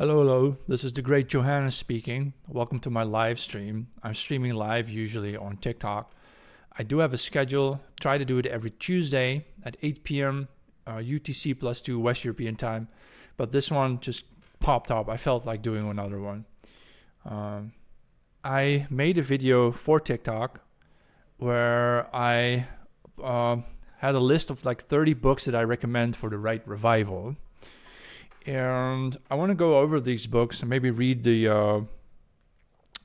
Hello, hello. This is the great Johannes speaking. Welcome to my live stream. I'm streaming live usually on TikTok. I do have a schedule. Try to do it every Tuesday at 8 p.m. Uh, UTC plus 2 West European time. But this one just popped up. I felt like doing another one. Um, I made a video for TikTok where I uh, had a list of like 30 books that I recommend for the right revival. And I want to go over these books and maybe read the. Uh,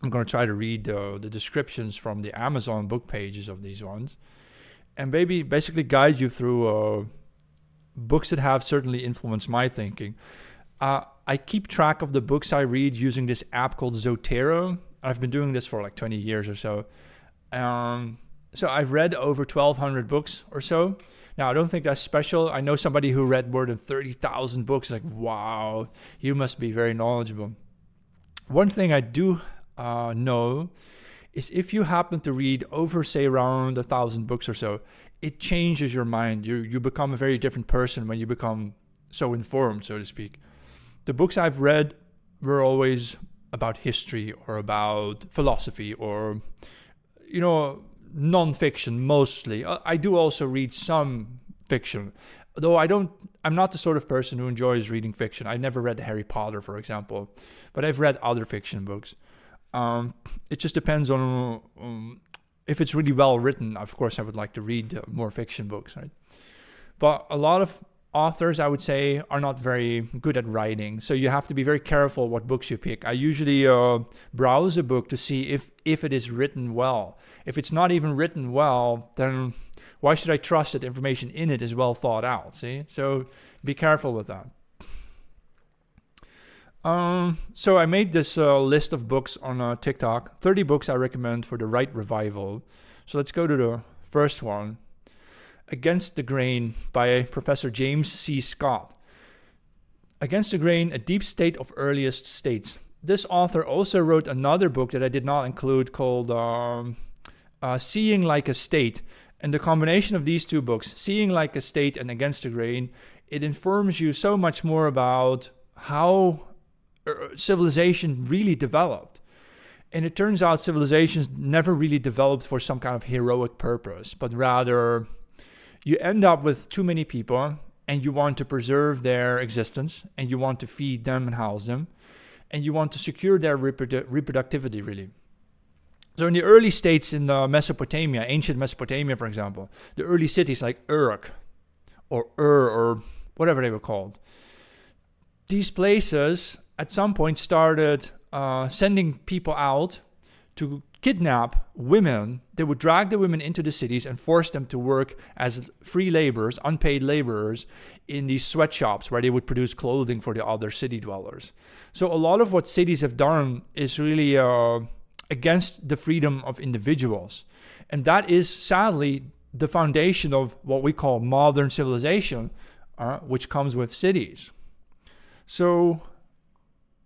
I'm going to try to read uh, the descriptions from the Amazon book pages of these ones, and maybe basically guide you through uh, books that have certainly influenced my thinking. Uh, I keep track of the books I read using this app called Zotero. I've been doing this for like 20 years or so. Um, so I've read over 1,200 books or so. Now, I don't think that's special. I know somebody who read more than 30,000 books. Like, wow, you must be very knowledgeable. One thing I do uh, know is if you happen to read over, say, around a thousand books or so, it changes your mind. You you become a very different person when you become so informed, so to speak. The books I've read were always about history or about philosophy or you know non-fiction mostly. I do also read some fiction, though I don't. I'm not the sort of person who enjoys reading fiction. I never read Harry Potter, for example, but I've read other fiction books. Um, it just depends on um, if it's really well written. Of course, I would like to read uh, more fiction books, right? But a lot of authors, I would say, are not very good at writing. So you have to be very careful what books you pick. I usually uh, browse a book to see if if it is written well. If it's not even written well, then why should I trust that information in it is well thought out? See, so be careful with that. Um, so I made this uh, list of books on uh, TikTok. 30 books I recommend for the right revival. So let's go to the first one. Against the Grain by Professor James C. Scott. Against the Grain, a deep state of earliest states. This author also wrote another book that I did not include called um, uh, Seeing Like a State. And the combination of these two books, Seeing Like a State and Against the Grain, it informs you so much more about how uh, civilization really developed. And it turns out civilizations never really developed for some kind of heroic purpose, but rather you end up with too many people and you want to preserve their existence and you want to feed them and house them and you want to secure their reprodu- reproductivity really so in the early states in uh, mesopotamia ancient mesopotamia for example the early cities like uruk or ur or whatever they were called these places at some point started uh, sending people out to kidnap women. They would drag the women into the cities and force them to work as free laborers, unpaid laborers, in these sweatshops where they would produce clothing for the other city dwellers. So a lot of what cities have done is really uh, against the freedom of individuals. And that is sadly the foundation of what we call modern civilization, uh, which comes with cities. So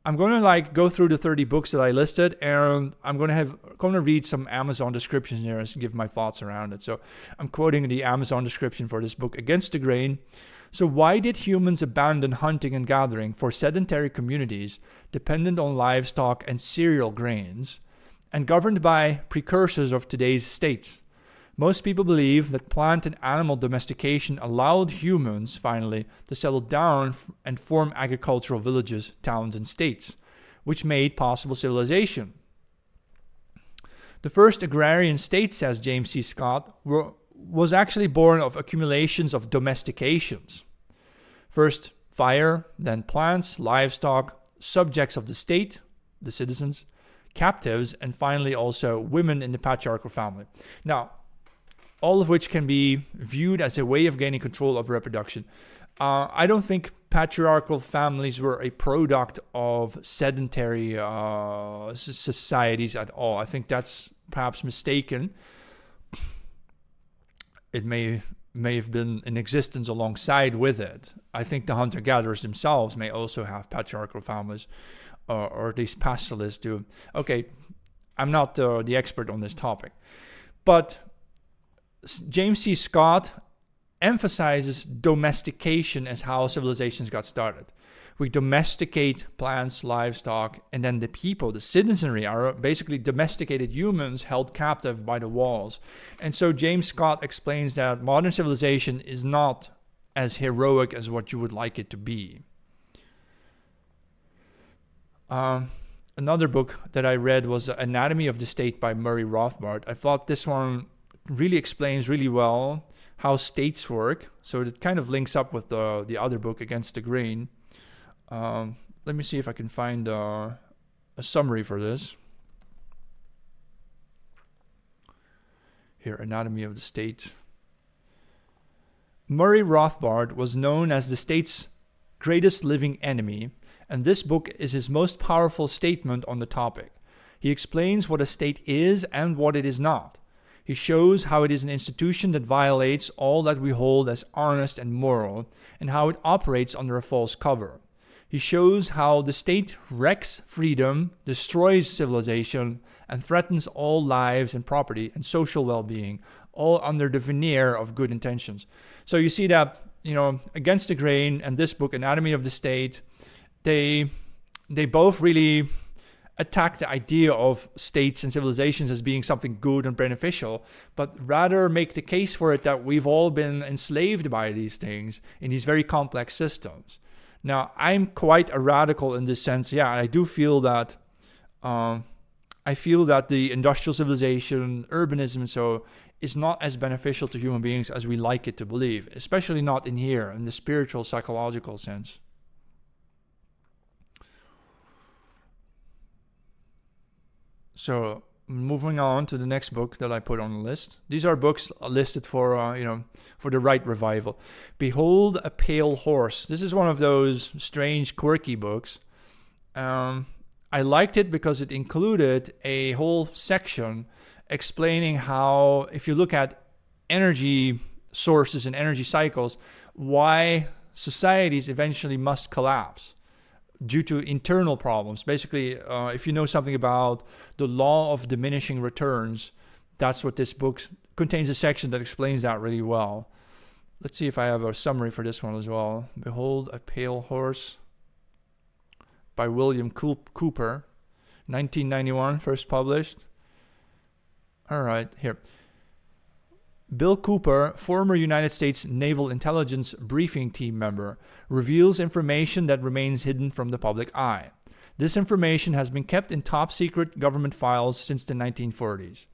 I'm going to like go through the 30 books that I listed and I'm going to have going to read some Amazon descriptions here and give my thoughts around it. So I'm quoting the Amazon description for this book Against the Grain. So why did humans abandon hunting and gathering for sedentary communities dependent on livestock and cereal grains and governed by precursors of today's states? Most people believe that plant and animal domestication allowed humans, finally, to settle down and form agricultural villages, towns, and states, which made possible civilization. The first agrarian state, says James C. Scott, were, was actually born of accumulations of domestications. First fire, then plants, livestock, subjects of the state, the citizens, captives, and finally also women in the patriarchal family. Now, all of which can be viewed as a way of gaining control of reproduction. Uh, I don't think patriarchal families were a product of sedentary uh, societies at all. I think that's perhaps mistaken. It may may have been in existence alongside with it. I think the hunter gatherers themselves may also have patriarchal families, or, or least pastoralists do. Okay, I'm not uh, the expert on this topic, but James C. Scott emphasizes domestication as how civilizations got started, We domesticate plants, livestock, and then the people, the citizenry, are basically domesticated humans held captive by the walls. And so James Scott explains that modern civilization is not as heroic as what you would like it to be. Um, another book that I read was Anatomy of the State by Murray Rothbard. I thought this one really explains really well how states work. So it kind of links up with the the other book Against the Grain. Um, let me see if I can find uh, a summary for this. Here, Anatomy of the State. Murray Rothbard was known as the state's greatest living enemy, and this book is his most powerful statement on the topic. He explains what a state is and what it is not. He shows how it is an institution that violates all that we hold as honest and moral, and how it operates under a false cover. He shows how the state wrecks freedom, destroys civilization, and threatens all lives and property and social well being, all under the veneer of good intentions. So you see that, you know, Against the Grain and this book, Anatomy of the State, they they both really attack the idea of states and civilizations as being something good and beneficial, but rather make the case for it that we've all been enslaved by these things in these very complex systems. Now, I'm quite a radical in this sense. Yeah, I do feel that. Um, I feel that the industrial civilization, urbanism, so is not as beneficial to human beings as we like it to believe, especially not in here in the spiritual, psychological sense. So moving on to the next book that I put on the list. These are books listed for uh, you know for the right revival. Behold a pale horse. This is one of those strange, quirky books. Um, I liked it because it included a whole section explaining how, if you look at energy sources and energy cycles, why societies eventually must collapse due to internal problems. Basically, uh, if you know something about the law of diminishing returns, that's what this book contains a section that explains that really well. Let's see if I have a summary for this one as well. Behold a Pale Horse by William Cooper, 1991, first published. All right, here. Bill Cooper, former United States Naval Intelligence Briefing Team member, reveals information that remains hidden from the public eye. This information has been kept in top secret government files since the 1940s.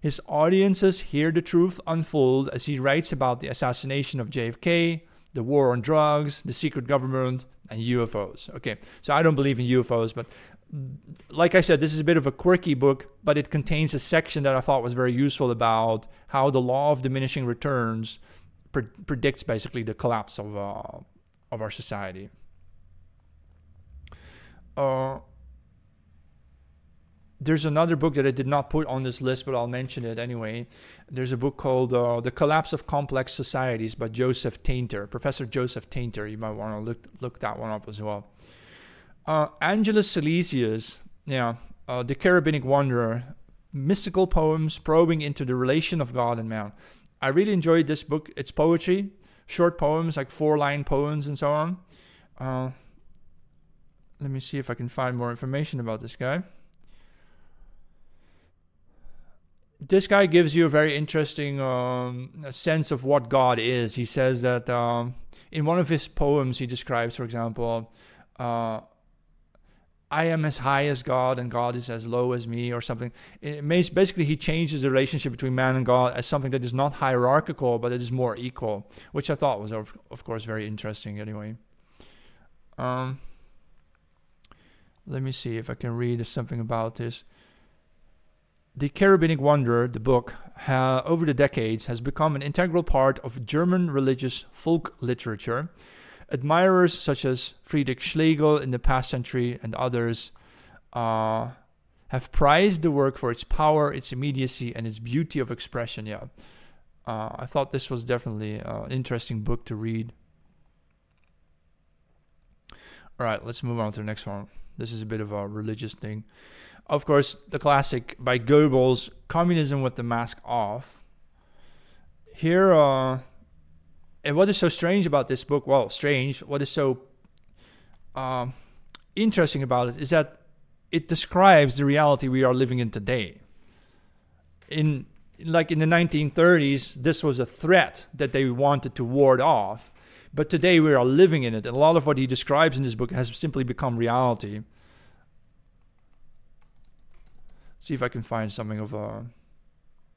His audiences hear the truth unfold as he writes about the assassination of JFK, the war on drugs, the secret government, and UFOs. Okay, so I don't believe in UFOs, but like I said, this is a bit of a quirky book, but it contains a section that I thought was very useful about how the law of diminishing returns pre- predicts basically the collapse of uh, of our society. Uh, there's another book that I did not put on this list, but I'll mention it anyway. There's a book called uh, "The Collapse of Complex Societies" by Joseph Tainter, Professor Joseph Tainter. You might want to look look that one up as well. Uh, Angelus Silesius, yeah, uh, the Cherubic Wanderer, mystical poems probing into the relation of God and man. I really enjoyed this book. It's poetry, short poems, like four line poems and so on. Uh, let me see if I can find more information about this guy. This guy gives you a very interesting um, sense of what God is. He says that um, in one of his poems, he describes, for example, uh, I am as high as God and God is as low as me, or something. It makes, basically, he changes the relationship between man and God as something that is not hierarchical, but it is more equal, which I thought was, of, of course, very interesting anyway. Um, let me see if I can read something about this. The Cherubic Wanderer, the book, over the decades has become an integral part of German religious folk literature admirers such as Friedrich Schlegel in the past century and others uh, have prized the work for its power, its immediacy, and its beauty of expression. Yeah, uh, I thought this was definitely uh, an interesting book to read. All right, let's move on to the next one. This is a bit of a religious thing. Of course, the classic by Goebbels, Communism with the Mask Off. Here, uh, and what is so strange about this book? Well, strange. What is so um, interesting about it is that it describes the reality we are living in today. In like in the 1930s, this was a threat that they wanted to ward off. But today we are living in it, and a lot of what he describes in this book has simply become reality. See if I can find something of a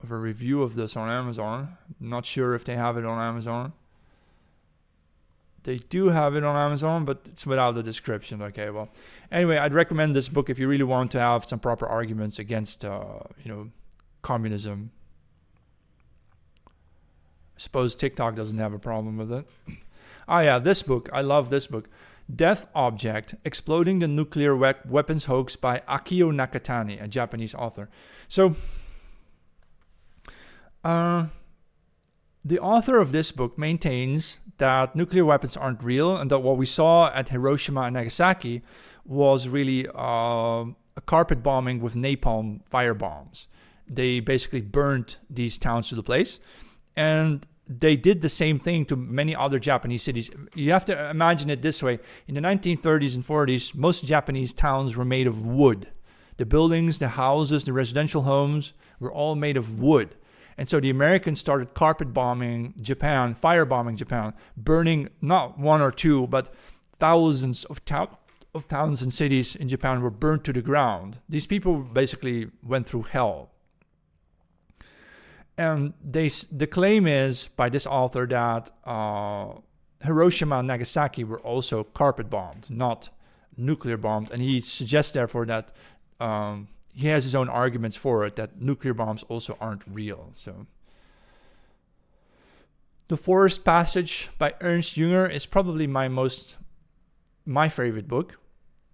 of a review of this on Amazon. I'm not sure if they have it on Amazon. They do have it on Amazon, but it's without the description. Okay, well, anyway, I'd recommend this book if you really want to have some proper arguments against, uh, you know, communism. I suppose TikTok doesn't have a problem with it. Ah, yeah, this book. I love this book. Death Object Exploding the Nuclear we- Weapons Hoax by Akio Nakatani, a Japanese author. So, uh, the author of this book maintains that nuclear weapons aren't real and that what we saw at Hiroshima and Nagasaki was really uh, a carpet bombing with napalm fire bombs. They basically burned these towns to the place. And they did the same thing to many other Japanese cities. You have to imagine it this way in the 1930s and 40s, most Japanese towns were made of wood. The buildings, the houses, the residential homes were all made of wood. And so the Americans started carpet bombing Japan, firebombing Japan, burning not one or two, but thousands of, ta- of towns and cities in Japan were burned to the ground. These people basically went through hell and they the claim is by this author that uh, Hiroshima and Nagasaki were also carpet bombed, not nuclear bombed, and he suggests therefore that um, he has his own arguments for it that nuclear bombs also aren't real. So. The Forest Passage by Ernst Jünger is probably my most my favorite book.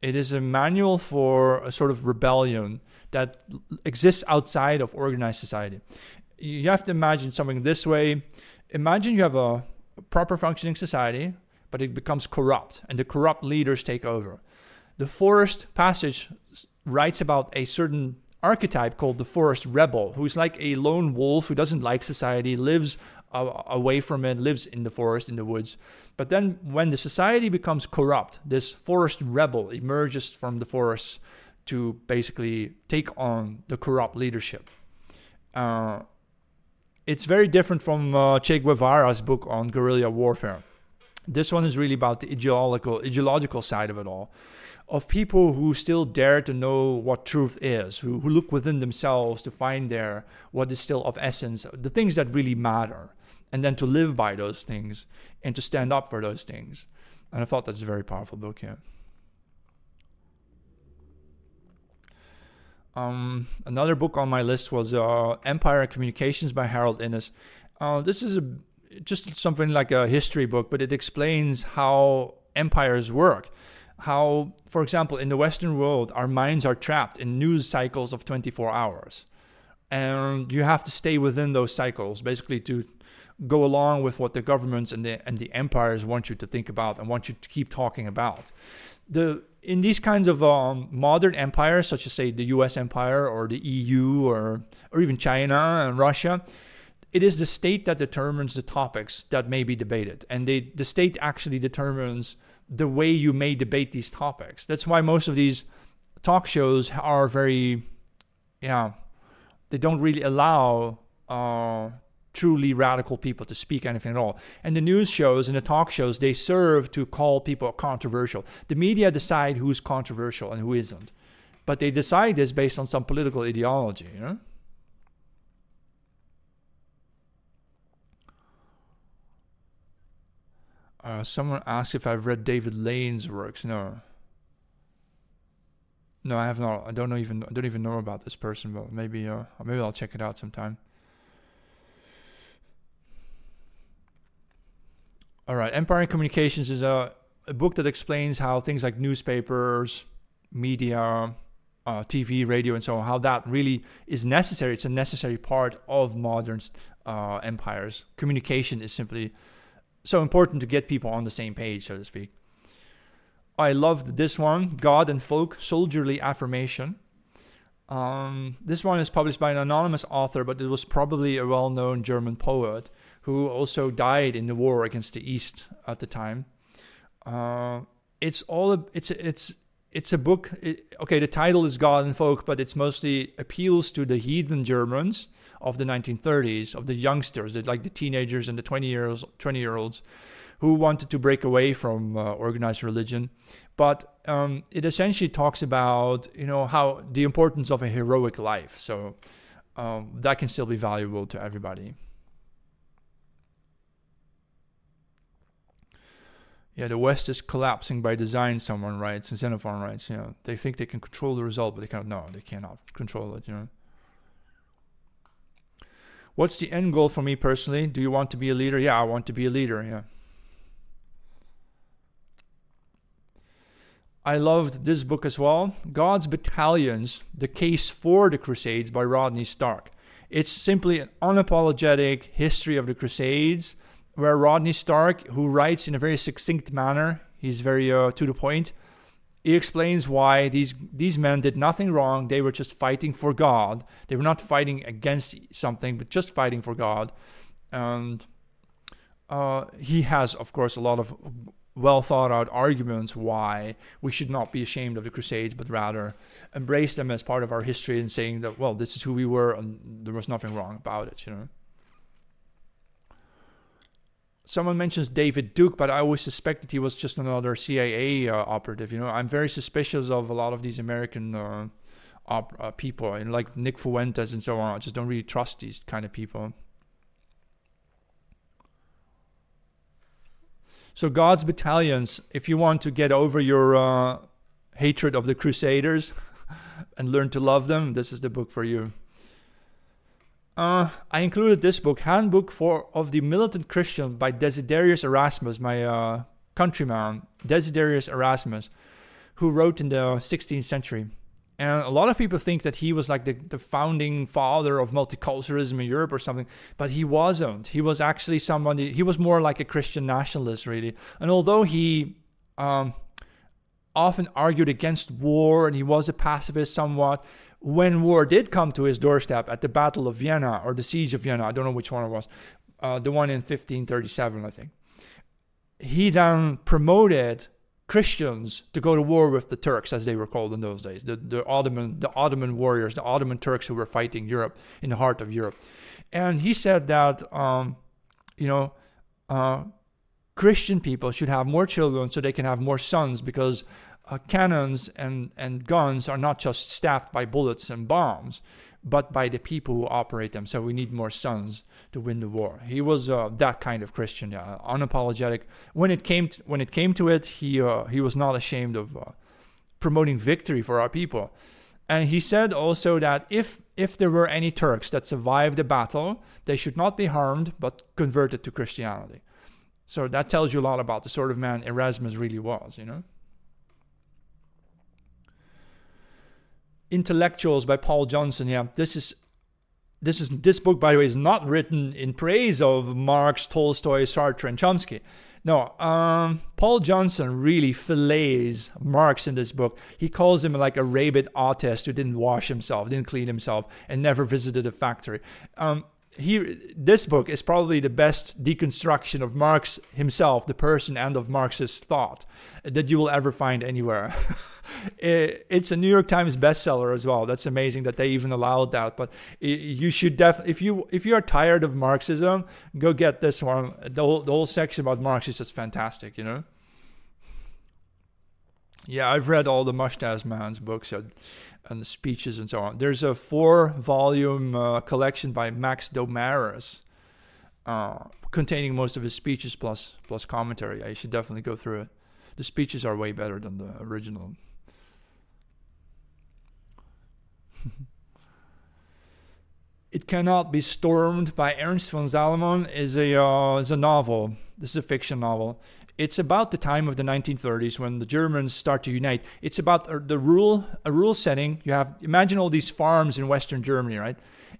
It is a manual for a sort of rebellion that exists outside of organized society you have to imagine something this way. Imagine you have a proper functioning society, but it becomes corrupt, and the corrupt leaders take over. The Forest Passage writes about a certain archetype called the forest rebel, who's like a lone wolf who doesn't like society, lives uh, away from it, lives in the forest, in the woods. But then, when the society becomes corrupt, this forest rebel emerges from the forests to basically take on the corrupt leadership. Uh, it's very different from uh, Che Guevara's book on guerrilla warfare. This one is really about the ideological, ideological side of it all, of people who still dare to know what truth is, who, who look within themselves to find there what is still of essence, the things that really matter, and then to live by those things and to stand up for those things. And I thought that's a very powerful book, yeah. Um, another book on my list was uh, Empire Communications by Harold Innis. Uh, this is a, just something like a history book, but it explains how empires work. How, for example, in the Western world, our minds are trapped in news cycles of 24 hours. And you have to stay within those cycles, basically, to go along with what the governments and the, and the empires want you to think about and want you to keep talking about. The in these kinds of um, modern empires, such as say the U.S. empire or the EU or or even China and Russia, it is the state that determines the topics that may be debated, and they, the state actually determines the way you may debate these topics. That's why most of these talk shows are very, yeah, they don't really allow uh, truly radical people to speak anything at all. And the news shows and the talk shows, they serve to call people controversial. The media decide who's controversial and who isn't. But they decide this based on some political ideology, you know? Uh, someone asked if I've read David Lane's works. No. No, I have not. I don't know even. I don't even know about this person, but maybe. Uh, maybe I'll check it out sometime. All right, Empire and Communications is a, a book that explains how things like newspapers, media, uh, TV, radio, and so on, how that really is necessary. It's a necessary part of modern uh, empires. Communication is simply so important to get people on the same page, so to speak. I loved this one God and Folk Soldierly Affirmation. Um, this one is published by an anonymous author, but it was probably a well known German poet who also died in the war against the East at the time. Uh, it's all it's it's it's a book. It, okay, the title is God and Folk, but it's mostly appeals to the heathen Germans of the 1930s, of the youngsters, the, like the teenagers and the 20 years 20 year olds, who wanted to break away from uh, organized religion. But um, it essentially talks about you know how the importance of a heroic life. So um, that can still be valuable to everybody. yeah, the West is collapsing by design, someone writes, and Xenophon writes, you know, they think they can control the result, but they cannot, no, they cannot control it, you know. What's the end goal for me personally? Do you want to be a leader? Yeah, I want to be a leader, yeah. I loved this book as well God's Battalions The Case for the Crusades by Rodney Stark. It's simply an unapologetic history of the Crusades where Rodney Stark, who writes in a very succinct manner, he's very uh, to the point. He explains why these these men did nothing wrong. They were just fighting for God. They were not fighting against something, but just fighting for God. And uh, he has, of course, a lot of well thought out arguments why we should not be ashamed of the Crusades, but rather embrace them as part of our history and saying that, well, this is who we were and there was nothing wrong about it, you know someone mentions David Duke, but I always suspect that he was just another CIA uh, operative. You know, I'm very suspicious of a lot of these American uh, op- uh, people, and like Nick Fuentes and so on. I just don't really trust these kind of people. So God's battalions. If you want to get over your uh, hatred of the Crusaders and learn to love them, this is the book for you. Uh, I included this book, Handbook for of the Militant Christian by Desiderius Erasmus, my uh, countryman, Desiderius Erasmus, who wrote in the 16th century. And a lot of people think that he was like the, the founding father of multiculturalism in Europe or something, but he wasn't. He was actually somebody, he was more like a Christian nationalist, really. And although he um, often argued against war and he was a pacifist somewhat, when war did come to his doorstep at the Battle of Vienna or the Siege of Vienna, I don't know which one it was, uh, the one in 1537, I think, he then promoted Christians to go to war with the Turks, as they were called in those days, the, the Ottoman the Ottoman warriors, the Ottoman Turks who were fighting Europe in the heart of Europe, and he said that um, you know. Uh, Christian people should have more children so they can have more sons because uh, cannons and, and guns are not just staffed by bullets and bombs, but by the people who operate them. So we need more sons to win the war. He was uh, that kind of Christian, yeah, unapologetic. When it came to, when it came to it, he uh, he was not ashamed of uh, promoting victory for our people. And he said also that if if there were any Turks that survived the battle, they should not be harmed but converted to Christianity. So that tells you a lot about the sort of man Erasmus really was, you know. Intellectuals by Paul Johnson. Yeah, this is this is this book, by the way, is not written in praise of Marx, Tolstoy, Sartre, and Chomsky. No, um, Paul Johnson really fillets Marx in this book. He calls him like a rabid artist who didn't wash himself, didn't clean himself, and never visited a factory. Um, he, this book is probably the best deconstruction of Marx himself, the person, and of Marxist thought that you will ever find anywhere. it's a New York Times bestseller as well. That's amazing that they even allowed that. But you should definitely, if you if you are tired of Marxism, go get this one. The whole, the whole section about Marx is just fantastic. You know. Yeah, I've read all the Mustache Man's books and, and the speeches and so on. There's a four-volume uh, collection by Max Domarus, uh, containing most of his speeches plus plus commentary. I should definitely go through it. The speeches are way better than the original. it Cannot Be Stormed by Ernst von Salomon is a, uh, is a novel. This is a fiction novel. It's about the time of the 1930s when the Germans start to unite. It's about uh, the rule, a rule setting. You have, imagine all these farms in Western Germany, right?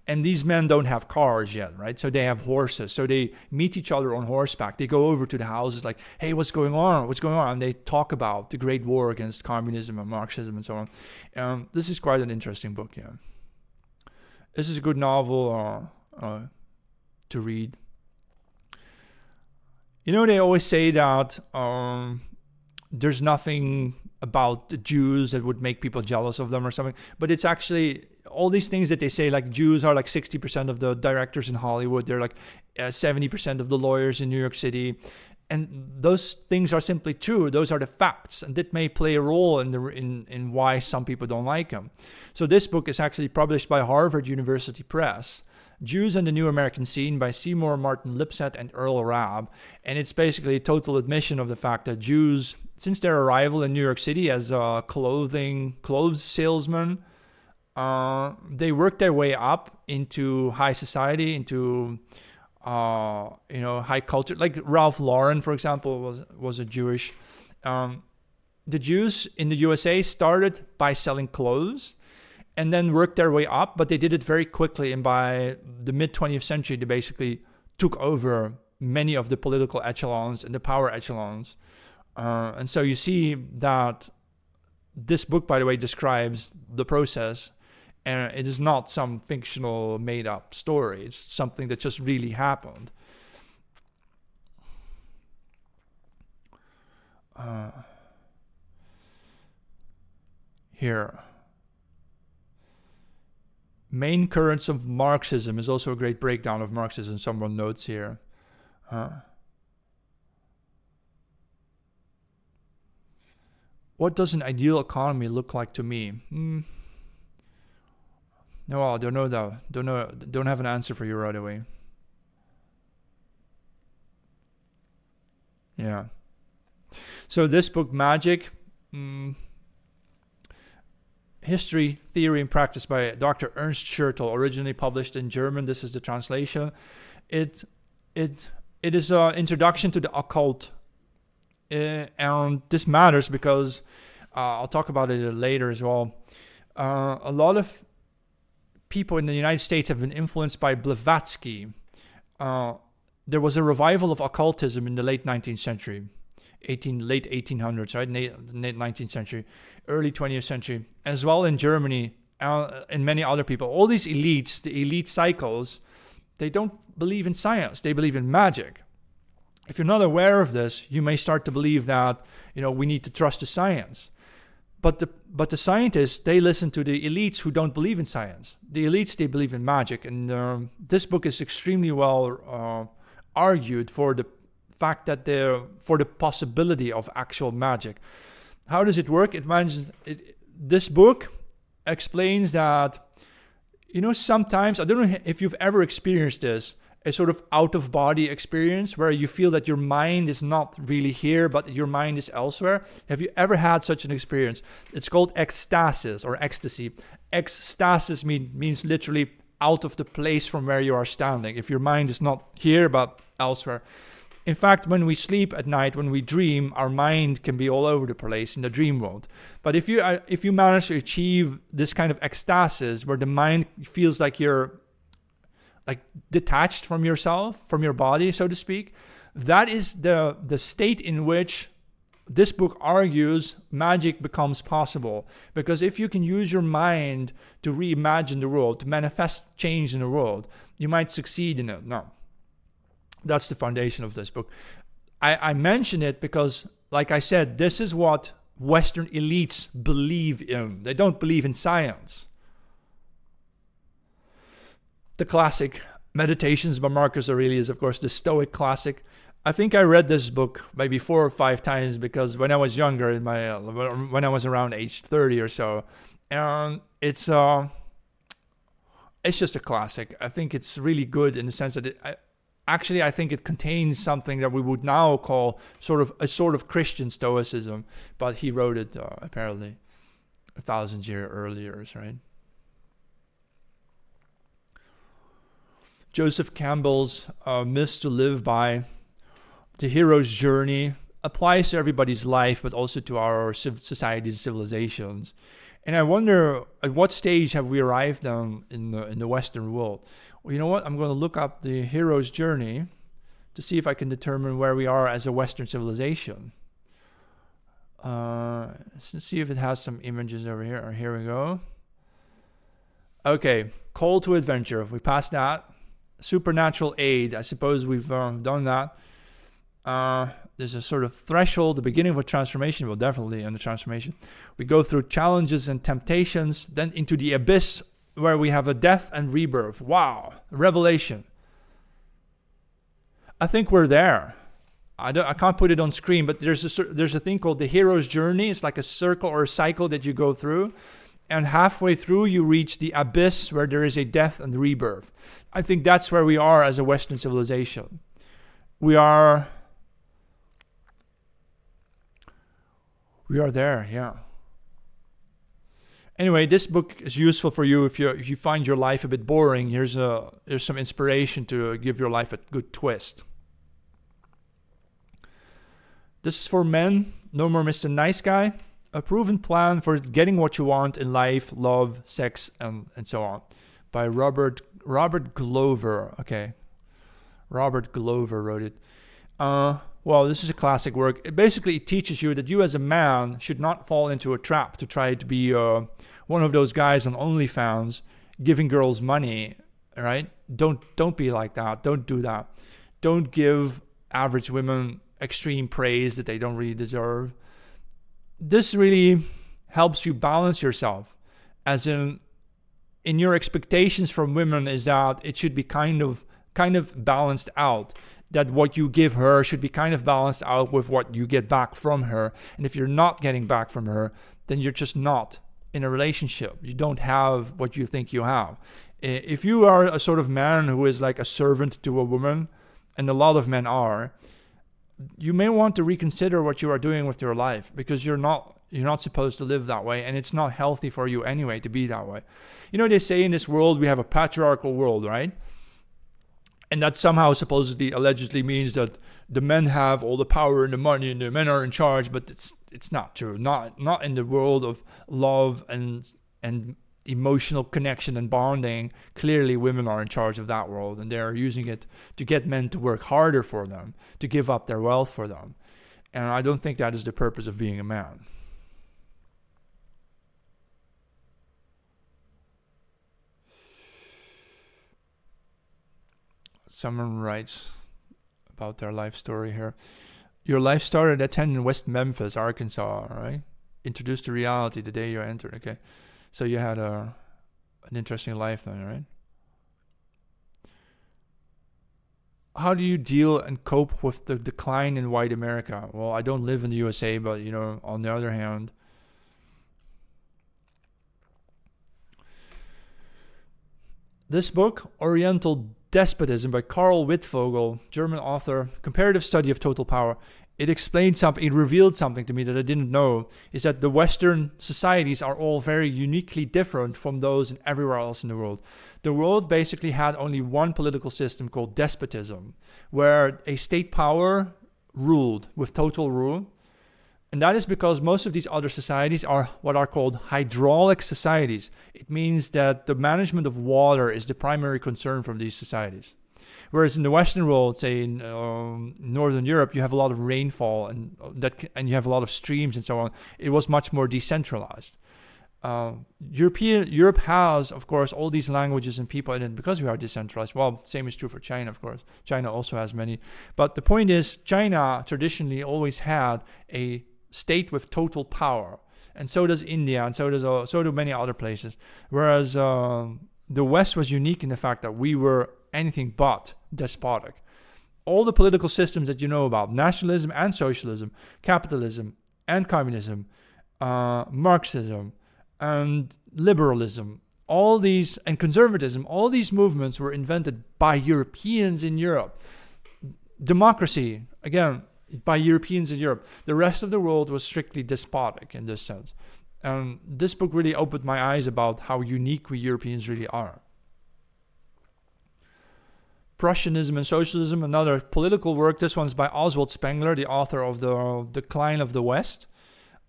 And these men don't have cars yet, right? So they have horses. So they meet each other on horseback. They go over to the houses, like, "Hey, what's going on? What's going on?" And they talk about the Great War against communism and Marxism and so on. Um, this is quite an interesting book. Yeah, this is a good novel uh, uh, to read. You know, they always say that um, there's nothing about the Jews that would make people jealous of them or something. But it's actually all these things that they say, like Jews are like 60% of the directors in Hollywood, they're like uh, 70% of the lawyers in New York City. And those things are simply true. Those are the facts, and that may play a role in the in, in why some people don't like them. So this book is actually published by Harvard University Press, Jews and the New American Scene by Seymour Martin Lipset and Earl Raab. And it's basically a total admission of the fact that Jews, since their arrival in New York City as a clothing clothes salesman, uh, they worked their way up into high society, into uh, you know high culture. Like Ralph Lauren, for example, was was a Jewish. Um, the Jews in the USA started by selling clothes and then worked their way up, but they did it very quickly. And by the mid 20th century, they basically took over many of the political echelons and the power echelons. Uh, and so you see that this book, by the way, describes the process. And it is not some fictional made up story, it's something that just really happened. Uh, here main currents of Marxism is also a great breakdown of Marxism. Someone notes here. Uh, what does an ideal economy look like to me? Hmm. No, I don't know though. Don't know. Don't have an answer for you right away. Yeah. So this book, Magic. Mm, History, Theory, and Practice by Dr. Ernst Schertel, originally published in German. This is the translation. It it it is an introduction to the occult, uh, and this matters because uh, I'll talk about it later as well. Uh, a lot of people in the United States have been influenced by Blavatsky. Uh, there was a revival of occultism in the late 19th century. 18 late 1800s, right, late 19th century, early 20th century, as well in Germany uh, and many other people. All these elites, the elite cycles, they don't believe in science; they believe in magic. If you're not aware of this, you may start to believe that you know we need to trust the science. But the but the scientists they listen to the elites who don't believe in science. The elites they believe in magic, and um, this book is extremely well uh, argued for the fact that there for the possibility of actual magic. How does it work? It mentions it, this book explains that you know sometimes I don't know if you've ever experienced this a sort of out of body experience where you feel that your mind is not really here but your mind is elsewhere. Have you ever had such an experience? It's called ecstasis or ecstasy. Ecstasis mean, means literally out of the place from where you are standing. If your mind is not here but elsewhere. In fact, when we sleep at night, when we dream, our mind can be all over the place in the dream world. But if you uh, if you manage to achieve this kind of ecstasis, where the mind feels like you're like detached from yourself, from your body, so to speak, that is the the state in which this book argues magic becomes possible because if you can use your mind to reimagine the world, to manifest change in the world, you might succeed in it. No, that's the foundation of this book. I, I mention it because, like I said, this is what Western elites believe in. They don't believe in science. The classic Meditations by Marcus Aurelius, of course, the Stoic classic. I think I read this book maybe four or five times because when I was younger, in my when I was around age thirty or so, and it's uh, it's just a classic. I think it's really good in the sense that it, I, actually I think it contains something that we would now call sort of a sort of Christian Stoicism, but he wrote it uh, apparently a thousand year earlier, right? Joseph Campbell's uh, Myths to Live By, The Hero's Journey, applies to everybody's life, but also to our societies, civilizations. And I wonder at what stage have we arrived on in the, in the Western world? well, you know what? I'm going to look up the hero's journey to see if I can determine where we are as a Western civilization. Uh, let's see if it has some images over here. Here we go. Okay, call to adventure. We passed that. Supernatural aid. I suppose we've uh, done that. Uh, there's a sort of threshold, the beginning of a transformation, well, definitely in the transformation. We go through challenges and temptations, then into the abyss where we have a death and rebirth. Wow, revelation. I think we're there. I, I can't put it on screen, but there's a, there's a thing called the hero's journey. It's like a circle or a cycle that you go through. And halfway through, you reach the abyss where there is a death and rebirth. I think that's where we are as a Western civilization. We are. We are there, yeah. Anyway, this book is useful for you if you if you find your life a bit boring. Here's a here's some inspiration to give your life a good twist. This is for men. No more Mr. Nice Guy. A proven plan for getting what you want in life, love, sex, and, and so on. By Robert Robert Glover. Okay. Robert Glover wrote it. Uh, well, this is a classic work. It basically teaches you that you as a man should not fall into a trap to try to be uh, one of those guys on OnlyFans giving girls money, right? Don't don't be like that. Don't do that. Don't give average women extreme praise that they don't really deserve. This really helps you balance yourself, as in in your expectations from women is that it should be kind of kind of balanced out that what you give her should be kind of balanced out with what you get back from her. And if you're not getting back from her then you're just not in a relationship. You don't have what you think you have. If you are a sort of man who is like a servant to a woman and a lot of men are you may want to reconsider what you are doing with your life because you're not you're not supposed to live that way and it's not healthy for you anyway to be that way you know they say in this world we have a patriarchal world right and that somehow supposedly allegedly means that the men have all the power and the money and the men are in charge but it's it's not true not not in the world of love and and emotional connection and bonding, clearly women are in charge of that world and they're using it to get men to work harder for them, to give up their wealth for them. And I don't think that is the purpose of being a man. Someone writes about their life story here. Your life started at 10 in West Memphis, Arkansas, right? Introduced to reality the day you entered, okay? So you had a an interesting life then, right? How do you deal and cope with the decline in white America? Well, I don't live in the USA, but you know, on the other hand, this book, Oriental Despotism by Karl Wittfogel, German author, comparative study of total power, it explained something, it revealed something to me that I didn't know is that the Western societies are all very uniquely different from those in everywhere else in the world. The world basically had only one political system called despotism, where a state power ruled with total rule. And that is because most of these other societies are what are called hydraulic societies. It means that the management of water is the primary concern from these societies. Whereas in the Western world, say in um, Northern Europe, you have a lot of rainfall and that, and you have a lot of streams and so on. It was much more decentralized. Uh, European Europe has, of course, all these languages and people in it because we are decentralized. Well, same is true for China, of course. China also has many. But the point is, China traditionally always had a state with total power, and so does India, and so does uh, so do many other places. Whereas uh, the West was unique in the fact that we were anything but despotic. All the political systems that you know about nationalism and socialism, capitalism and communism, uh, Marxism and liberalism, all these, and conservatism, all these movements were invented by Europeans in Europe. Democracy, again, by Europeans in Europe. The rest of the world was strictly despotic in this sense. And this book really opened my eyes about how unique we Europeans really are. Prussianism and Socialism, another political work. This one's by Oswald Spengler, the author of The uh, Decline of the West.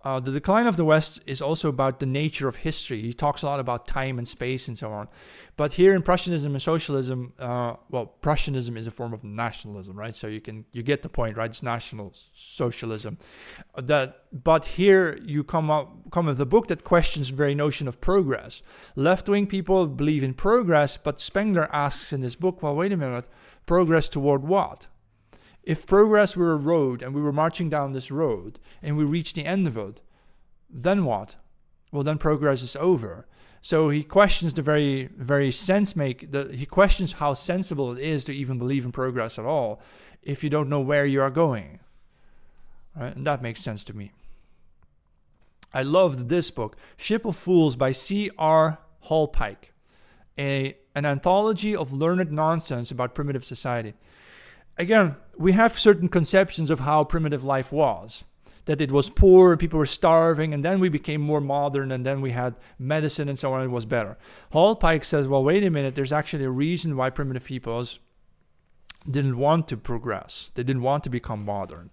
Uh, the Decline of the West is also about the nature of history. He talks a lot about time and space and so on. But here Prussianism and socialism, uh, well, Prussianism is a form of nationalism, right? So you can you get the point, right? It's national socialism. That, but here you come up come with a book that questions the very notion of progress. Left wing people believe in progress, but Spengler asks in this book, well, wait a minute, progress toward what? If progress were a road and we were marching down this road and we reached the end of it, then what? Well, then progress is over. So he questions the very, very sense make. The, he questions how sensible it is to even believe in progress at all, if you don't know where you are going. Right? And that makes sense to me. I loved this book, Ship of Fools by C.R. Hallpike, a, an anthology of learned nonsense about primitive society. Again, we have certain conceptions of how primitive life was that it was poor, people were starving, and then we became more modern, and then we had medicine and so on, it was better. Hallpike says, well, wait a minute, there's actually a reason why primitive peoples didn't want to progress, they didn't want to become modern.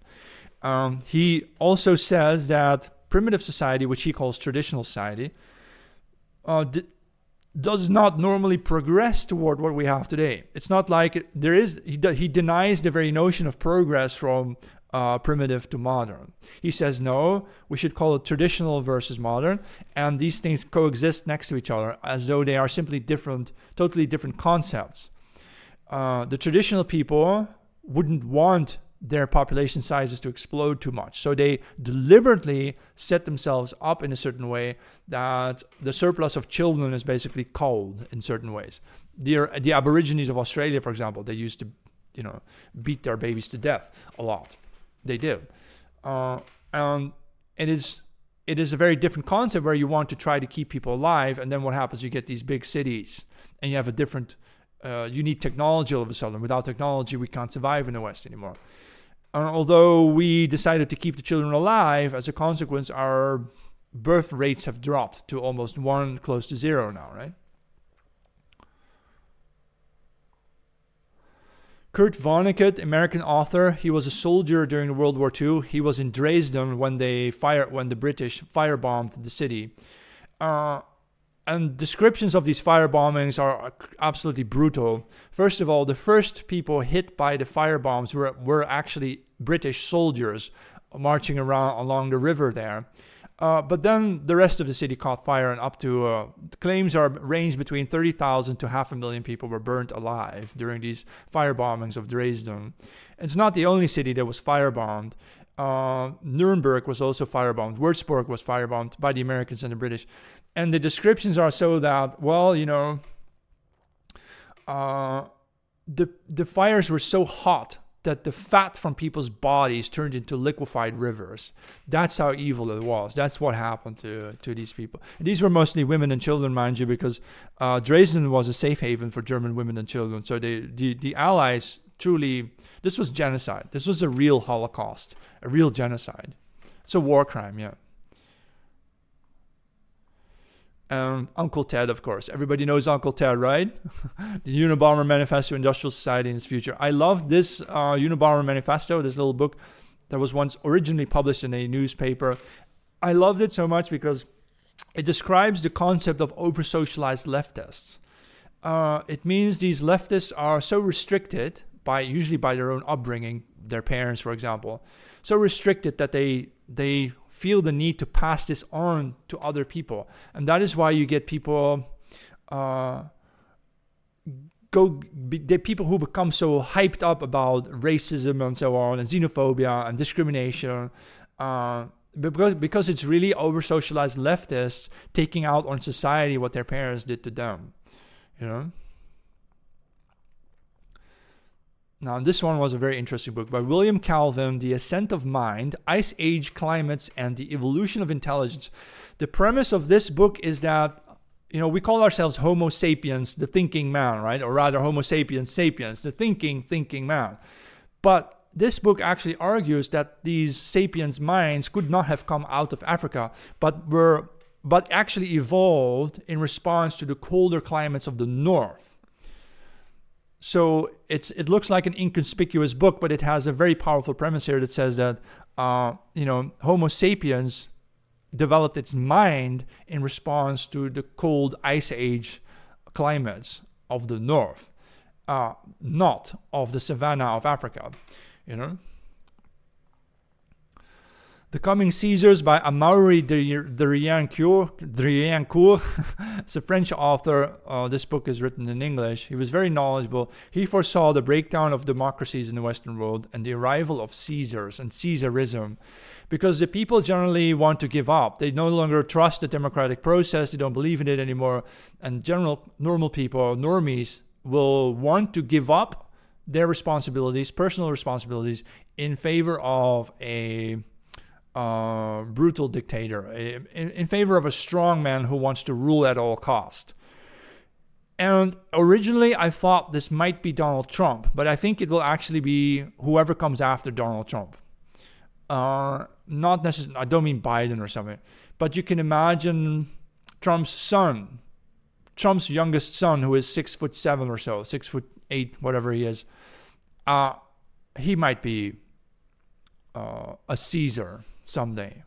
Um, he also says that primitive society, which he calls traditional society, uh, d- does not normally progress toward what we have today. It's not like there is, he, he denies the very notion of progress from uh, primitive to modern. He says, no, we should call it traditional versus modern, and these things coexist next to each other as though they are simply different, totally different concepts. Uh, the traditional people wouldn't want their population sizes to explode too much. So they deliberately set themselves up in a certain way that the surplus of children is basically culled in certain ways. The, the Aborigines of Australia, for example, they used to, you know, beat their babies to death a lot they do. Uh, and it is it is a very different concept where you want to try to keep people alive, and then what happens? You get these big cities, and you have a different. Uh, you need technology all of a sudden. Without technology, we can't survive in the West anymore. And although we decided to keep the children alive, as a consequence, our birth rates have dropped to almost one, close to zero now, right? Kurt Vonnegut, American author, he was a soldier during World War II. He was in Dresden when they fire when the British firebombed the city. Uh, and descriptions of these fire bombings are absolutely brutal. First of all, the first people hit by the fire bombs were, were actually British soldiers marching around along the river there. Uh, but then the rest of the city caught fire, and up to uh, claims are ranged between 30,000 to half a million people were burnt alive during these fire bombings of Dresden. It's not the only city that was firebombed. Uh, Nuremberg was also firebombed. Würzburg was firebombed by the Americans and the British. And the descriptions are so that, well, you know, uh, the the fires were so hot that the fat from people's bodies turned into liquefied rivers. That's how evil it was. That's what happened to, to these people. these were mostly women and children, mind you, because uh, Dresden was a safe haven for German women and children. So they, the, the Allies truly, this was genocide. This was a real Holocaust, a real genocide. It's a war crime, yeah. And Uncle Ted, of course. Everybody knows Uncle Ted, right? the Unabomber Manifesto, Industrial Society in its Future. I love this uh, Unabomber Manifesto, this little book that was once originally published in a newspaper. I loved it so much because it describes the concept of over socialized leftists. Uh, it means these leftists are so restricted by usually by their own upbringing, their parents, for example, so restricted that they they feel the need to pass this on to other people. And that is why you get people uh, go be, the people who become so hyped up about racism and so on and xenophobia and discrimination uh, because because it's really over socialized leftists taking out on society what their parents did to them you know Now, this one was a very interesting book by William Calvin, The Ascent of Mind, Ice Age Climates, and the Evolution of Intelligence. The premise of this book is that, you know, we call ourselves Homo sapiens, the thinking man, right? Or rather, Homo sapiens sapiens, the thinking, thinking man. But this book actually argues that these sapiens minds could not have come out of Africa, but were but actually evolved in response to the colder climates of the north so it's it looks like an inconspicuous book, but it has a very powerful premise here that says that uh, you know Homo sapiens developed its mind in response to the cold ice age climates of the north, uh, not of the savanna of Africa. You know. The Coming Caesars by Amaury de Riencourt. it's a French author. Uh, this book is written in English. He was very knowledgeable. He foresaw the breakdown of democracies in the Western world and the arrival of Caesars and Caesarism because the people generally want to give up. They no longer trust the democratic process, they don't believe in it anymore. And general normal people, normies, will want to give up their responsibilities, personal responsibilities, in favor of a brutal dictator, in, in favor of a strong man who wants to rule at all cost. And originally, I thought this might be Donald Trump, but I think it will actually be whoever comes after Donald Trump. Uh, not necessarily, I don't mean Biden or something, but you can imagine Trump's son, Trump's youngest son, who is six foot seven or so, six foot eight, whatever he is. Uh, he might be uh, a Caesar someday.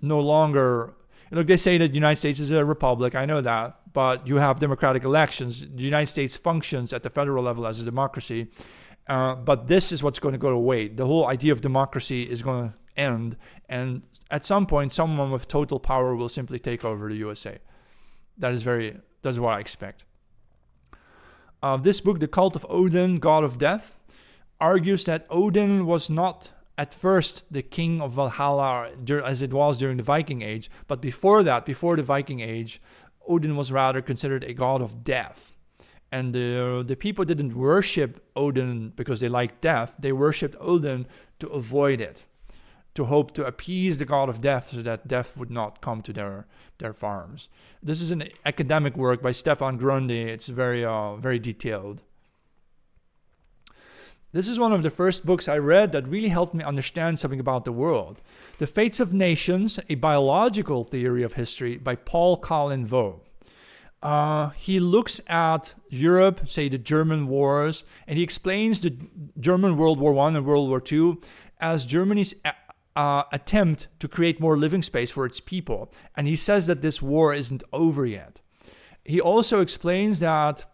No longer, look, they say that the United States is a republic. I know that, but you have democratic elections. The United States functions at the federal level as a democracy. Uh, but this is what's going to go away. The whole idea of democracy is going to end, and at some point, someone with total power will simply take over the USA. That is very. That's what I expect. Uh, this book, The Cult of Odin, God of Death, argues that Odin was not at first the king of Valhalla as it was during the Viking Age, but before that, before the Viking Age, Odin was rather considered a god of death. And the, the people didn't worship Odin because they liked death, they worshipped Odin to avoid it, to hope to appease the god of death so that death would not come to their, their farms. This is an academic work by Stephan Grundy, it's very, uh, very detailed. This is one of the first books I read that really helped me understand something about the world. The Fates of Nations, a biological theory of history by Paul Colinvaux. Uh, he looks at Europe, say the German wars, and he explains the German World War One and World War Two as Germany's uh, attempt to create more living space for its people. And he says that this war isn't over yet. He also explains that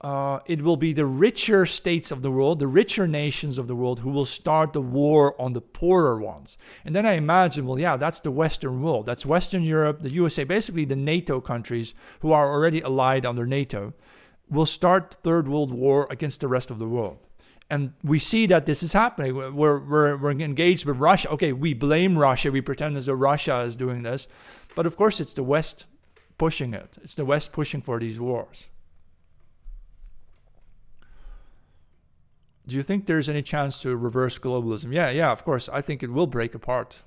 uh, it will be the richer states of the world, the richer nations of the world, who will start the war on the poorer ones. And then I imagine, well, yeah, that's the Western world. That's Western Europe, the USA, basically the NATO countries who are already allied under NATO, will start Third World War against the rest of the world. And we see that this is happening. We're, we're, we're engaged with Russia. Okay, we blame Russia. We pretend as though Russia is doing this. But of course, it's the West pushing it. It's the West pushing for these wars. Do you think there's any chance to reverse globalism? Yeah, yeah, of course. I think it will break apart.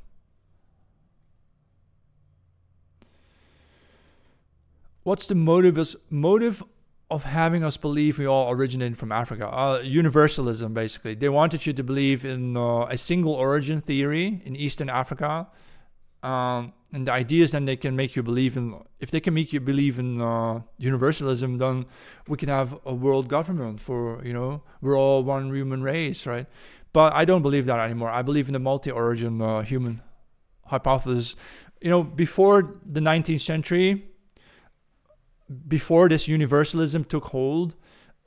What's the motive motive of having us believe we all originated from Africa? Uh, universalism, basically. They wanted you to believe in uh, a single origin theory in Eastern Africa. Um, and the idea is then they can make you believe in if they can make you believe in uh, universalism then we can have a world government for you know we're all one human race right? But i don't believe that anymore. I believe in the multi-origin uh, human hypothesis. You know before the 19th century before this universalism took hold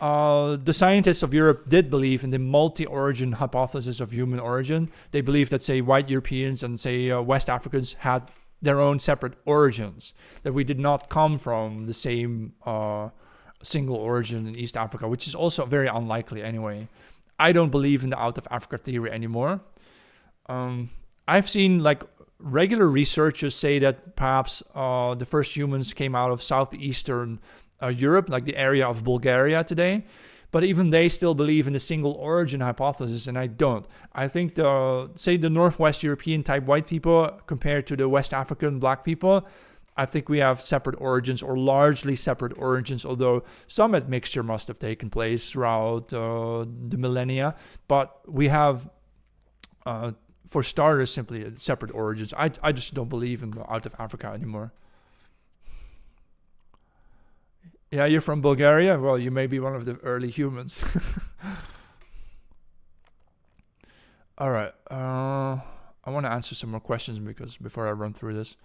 uh, the scientists of Europe did believe in the multi-origin hypothesis of human origin. They believed that, say, white Europeans and say uh, West Africans had their own separate origins, that we did not come from the same uh, single origin in East Africa, which is also very unlikely anyway. I don't believe in the out of Africa theory anymore. Um, I've seen like regular researchers say that perhaps uh, the first humans came out of southeastern uh, Europe, like the area of Bulgaria today. But even they still believe in the single origin hypothesis, and I don't. I think the say the Northwest European type white people compared to the West African black people, I think we have separate origins or largely separate origins, although some admixture must have taken place throughout uh, the millennia. But we have, uh, for starters, simply separate origins. I, I just don't believe in out of Africa anymore. Yeah, you're from Bulgaria? Well, you may be one of the early humans. All right. Uh, I want to answer some more questions because before I run through this.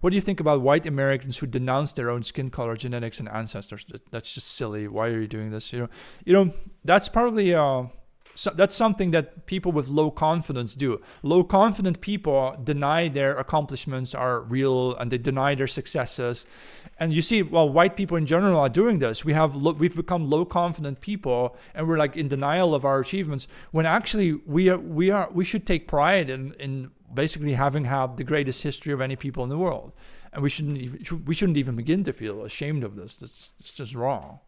What do you think about white Americans who denounce their own skin color, genetics, and ancestors? That's just silly. Why are you doing this? You know, you know that's probably uh, so that's something that people with low confidence do. Low confident people deny their accomplishments are real and they deny their successes. And you see, well, white people in general are doing this. We have lo- we've become low confident people, and we're like in denial of our achievements. When actually we are we are we should take pride in in basically having had the greatest history of any people in the world, and we shouldn't even, we shouldn't even begin to feel ashamed of this. That's it's just wrong.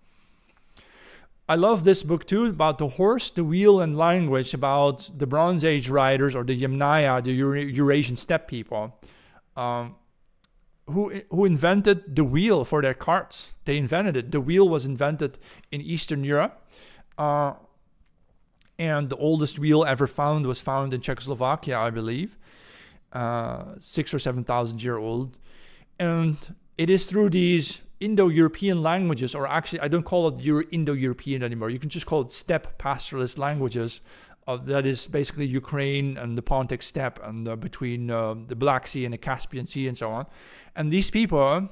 I love this book too about the horse, the wheel, and language about the Bronze Age riders or the Yamnaya, the Eurasian steppe people, um, who who invented the wheel for their carts. They invented it. The wheel was invented in Eastern Europe, uh, and the oldest wheel ever found was found in Czechoslovakia, I believe, uh, six or seven thousand year old, and it is through these Indo-European languages, or actually, I don't call it Euro- Indo-European anymore. You can just call it steppe pastoralist languages. That is basically Ukraine and the Pontic steppe, and uh, between uh, the Black Sea and the Caspian Sea, and so on. And these people,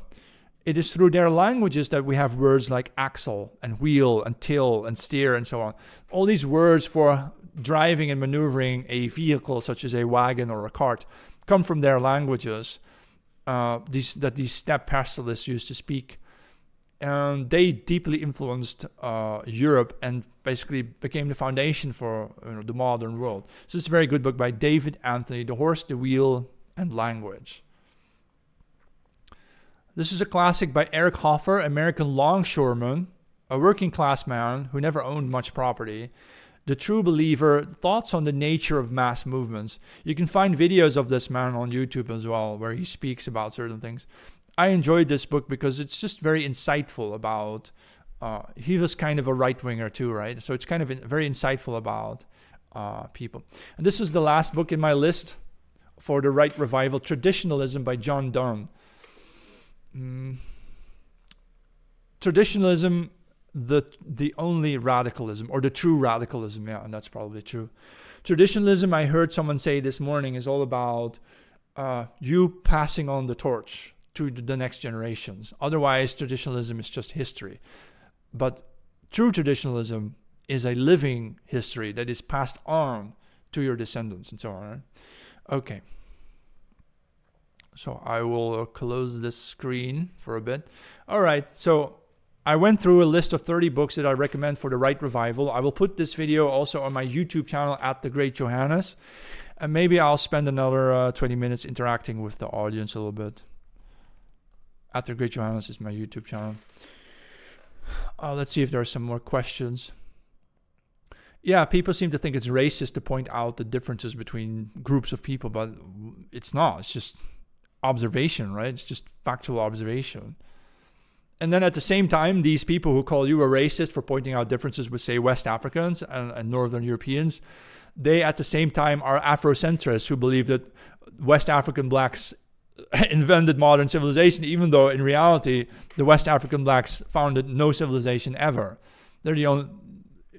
it is through their languages that we have words like axle and wheel and till and steer and so on. All these words for driving and maneuvering a vehicle, such as a wagon or a cart, come from their languages uh, these that these steppe pastoralists used to speak, and they deeply influenced uh, Europe and basically became the foundation for you know, the modern world. So it's a very good book by David Anthony, The Horse, the Wheel, and Language. This is a classic by Eric Hoffer, American longshoreman, a working class man who never owned much property the True Believer, thoughts on the nature of mass movements. You can find videos of this man on YouTube as well, where he speaks about certain things. I enjoyed this book because it's just very insightful about. Uh, he was kind of a right winger too, right? So it's kind of very insightful about uh, people. And this was the last book in my list for the right revival, Traditionalism by John Donne. Mm. Traditionalism the the only radicalism or the true radicalism yeah and that's probably true traditionalism i heard someone say this morning is all about uh, you passing on the torch to the next generations otherwise traditionalism is just history but true traditionalism is a living history that is passed on to your descendants and so on okay so i will close this screen for a bit all right so I went through a list of 30 books that I recommend for the right revival. I will put this video also on my YouTube channel at The Great Johannes. And maybe I'll spend another uh, 20 minutes interacting with the audience a little bit. The Great Johannes is my YouTube channel. Uh, let's see if there are some more questions. Yeah, people seem to think it's racist to point out the differences between groups of people, but it's not. It's just observation, right? It's just factual observation. And then at the same time, these people who call you a racist for pointing out differences with, say, West Africans and, and Northern Europeans, they at the same time are Afrocentrists who believe that West African blacks invented modern civilization, even though in reality, the West African blacks founded no civilization ever. They're the only,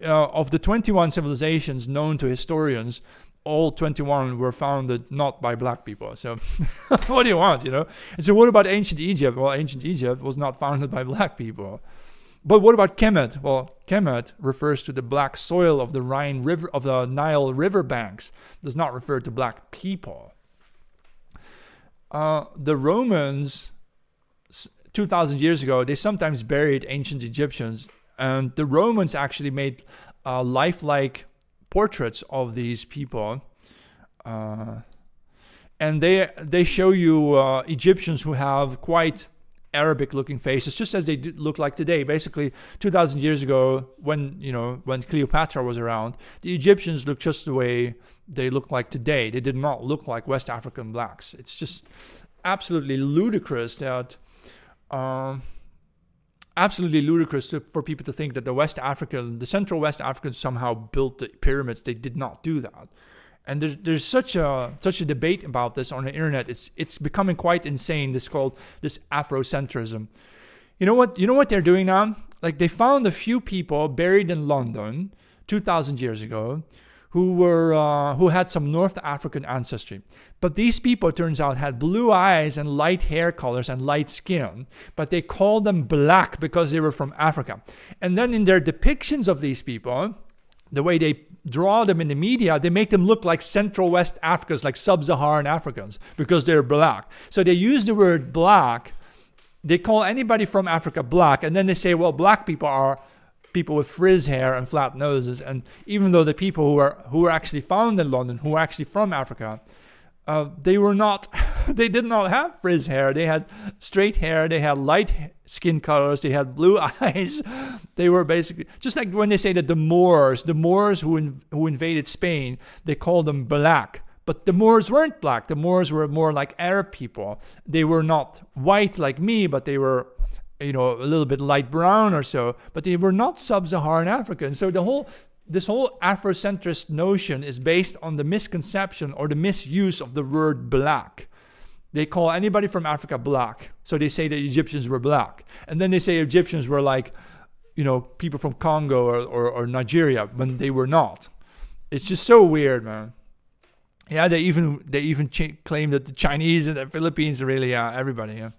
uh, of the 21 civilizations known to historians, all 21 were founded not by black people. So, what do you want, you know? And so, what about ancient Egypt? Well, ancient Egypt was not founded by black people. But what about Kemet? Well, Kemet refers to the black soil of the Rhine River, of the Nile River banks, does not refer to black people. Uh, the Romans, 2,000 years ago, they sometimes buried ancient Egyptians, and the Romans actually made uh, lifelike portraits of these people. Uh, and they they show you uh, Egyptians who have quite Arabic looking faces, just as they look like today. Basically, 2,000 years ago, when you know when Cleopatra was around, the Egyptians looked just the way they look like today. They did not look like West African blacks. It's just absolutely ludicrous that. Um, absolutely ludicrous to, for people to think that the West African, the Central West Africans somehow built the pyramids. They did not do that. And there's, there's such a such a debate about this on the internet. It's it's becoming quite insane. This called this Afrocentrism. You know what? You know what they're doing now? Like they found a few people buried in London 2,000 years ago who were uh, who had some North African ancestry. But these people, turns out, had blue eyes and light hair colors and light skin. But they called them black because they were from Africa. And then in their depictions of these people, the way they draw them in the media, they make them look like Central West Africans, like sub Saharan Africans, because they're black. So they use the word black. They call anybody from Africa black, and then they say, well, black people are people with frizz hair and flat noses. And even though the people who are who are actually found in London, who are actually from Africa, uh, they were not, they did not have frizz hair. They had straight hair. They had light skin colors. They had blue eyes. they were basically just like when they say that the Moors, the Moors who in, who invaded Spain, they called them black. But the Moors weren't black. The Moors were more like Arab people. They were not white like me, but they were, you know, a little bit light brown or so. But they were not sub-Saharan African. So the whole this whole Afrocentrist notion is based on the misconception or the misuse of the word black. They call anybody from Africa black. So they say that Egyptians were black. And then they say Egyptians were like, you know, people from Congo or, or, or Nigeria when they were not. It's just so weird, man. Yeah, they even they even ch- claim that the Chinese and the Philippines are really uh, everybody. Yeah,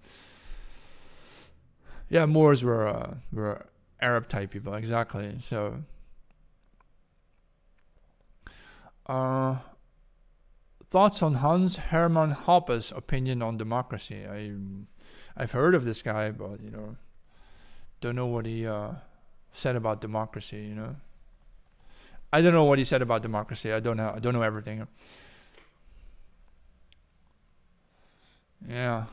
yeah, Moors were uh, were Arab type people exactly. So Uh, thoughts on Hans Hermann Hoppe's opinion on democracy? I, I've heard of this guy, but you know, don't know what he uh, said about democracy. You know, I don't know what he said about democracy. I don't know. I don't know everything. Yeah.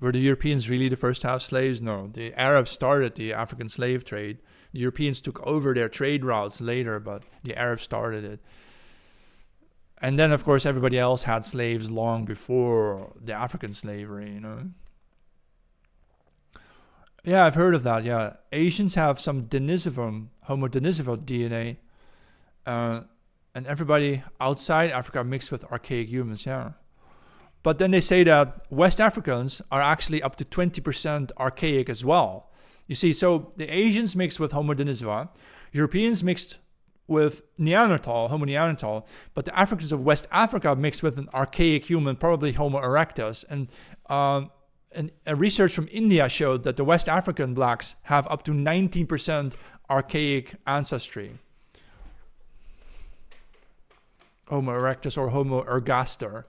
Were the Europeans really the first to have slaves? No. The Arabs started the African slave trade. The Europeans took over their trade routes later, but the Arabs started it. And then, of course, everybody else had slaves long before the African slavery, you know. Yeah, I've heard of that. Yeah, Asians have some Denisovan, Homo denisovans DNA, uh, and everybody outside Africa mixed with archaic humans. Yeah, but then they say that West Africans are actually up to twenty percent archaic as well. You see, so the Asians mixed with Homo denisova, Europeans mixed with Neanderthal, Homo neanderthal, but the Africans of West Africa mixed with an archaic human, probably Homo erectus. And, um, and a research from India showed that the West African blacks have up to 19% archaic ancestry. Homo erectus or Homo ergaster.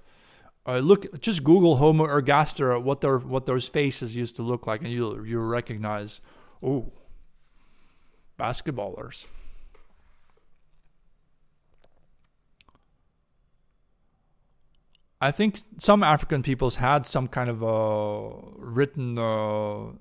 Uh, look, just Google Homo ergaster, what their what those faces used to look like, and you'll you'll recognize, oh, basketballers. I think some African peoples had some kind of written uh,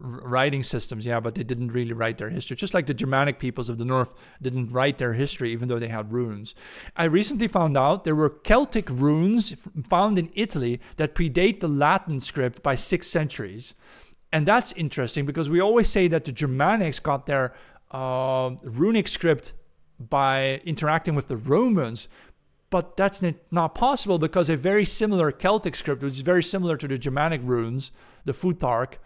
writing systems, yeah, but they didn't really write their history. Just like the Germanic peoples of the north didn't write their history, even though they had runes. I recently found out there were Celtic runes found in Italy that predate the Latin script by six centuries. And that's interesting because we always say that the Germanics got their uh, runic script by interacting with the Romans, but that's not possible because a very similar Celtic script, which is very similar to the Germanic runes, the Futhark,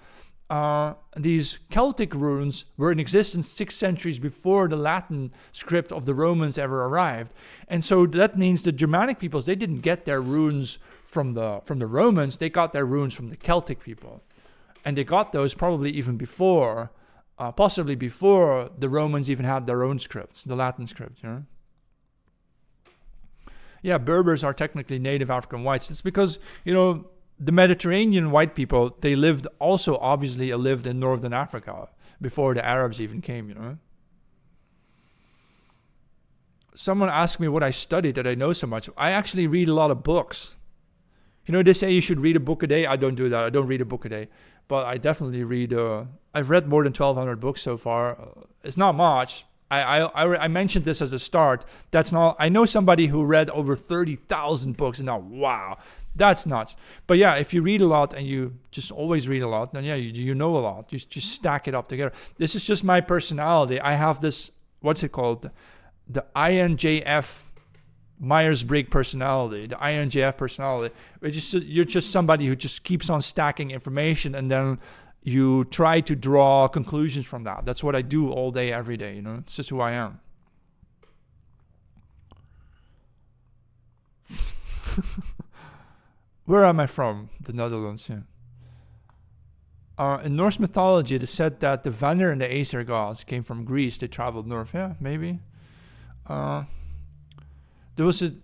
uh, these Celtic runes were in existence six centuries before the Latin script of the Romans ever arrived, and so that means the Germanic peoples they didn't get their runes from the from the Romans; they got their runes from the Celtic people, and they got those probably even before, uh, possibly before the Romans even had their own scripts, the Latin script, you know yeah, Berbers are technically native African whites. It's because, you know, the Mediterranean white people, they lived also obviously lived in northern Africa before the Arabs even came, you know. Someone asked me what I studied that I know so much. I actually read a lot of books. You know, they say you should read a book a day. I don't do that. I don't read a book a day. But I definitely read, uh, I've read more than 1,200 books so far. It's not much, I, I, I mentioned this as a start. That's not. I know somebody who read over thirty thousand books, and now wow, that's nuts. But yeah, if you read a lot and you just always read a lot, then yeah, you, you know a lot. You just stack it up together. This is just my personality. I have this. What's it called? The INJF Myers Briggs personality, the INJF personality. It's just you're just somebody who just keeps on stacking information and then you try to draw conclusions from that. That's what I do all day, every day. You know, it's just who I am. Where am I from? The Netherlands. Yeah. Uh, in Norse mythology, it is said that the Vanir and the Aesir gods came from Greece. They traveled north. Yeah, maybe. Uh, there was an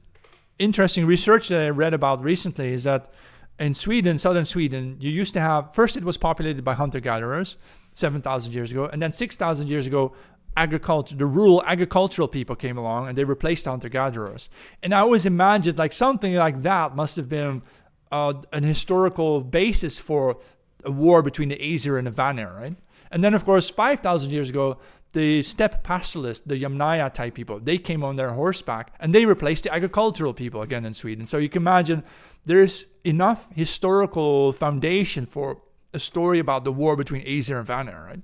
interesting research that I read about recently is that in Sweden, southern Sweden, you used to have first it was populated by hunter gatherers 7,000 years ago, and then 6,000 years ago, agriculture, the rural agricultural people came along and they replaced hunter gatherers. And I always imagined like something like that must have been uh, an historical basis for a war between the Aesir and the Vanir, right? And then, of course, 5,000 years ago, the steppe pastoralists, the Yamnaya type people, they came on their horseback and they replaced the agricultural people again in Sweden. So you can imagine there's enough historical foundation for a story about the war between Aesir and Vanir, right?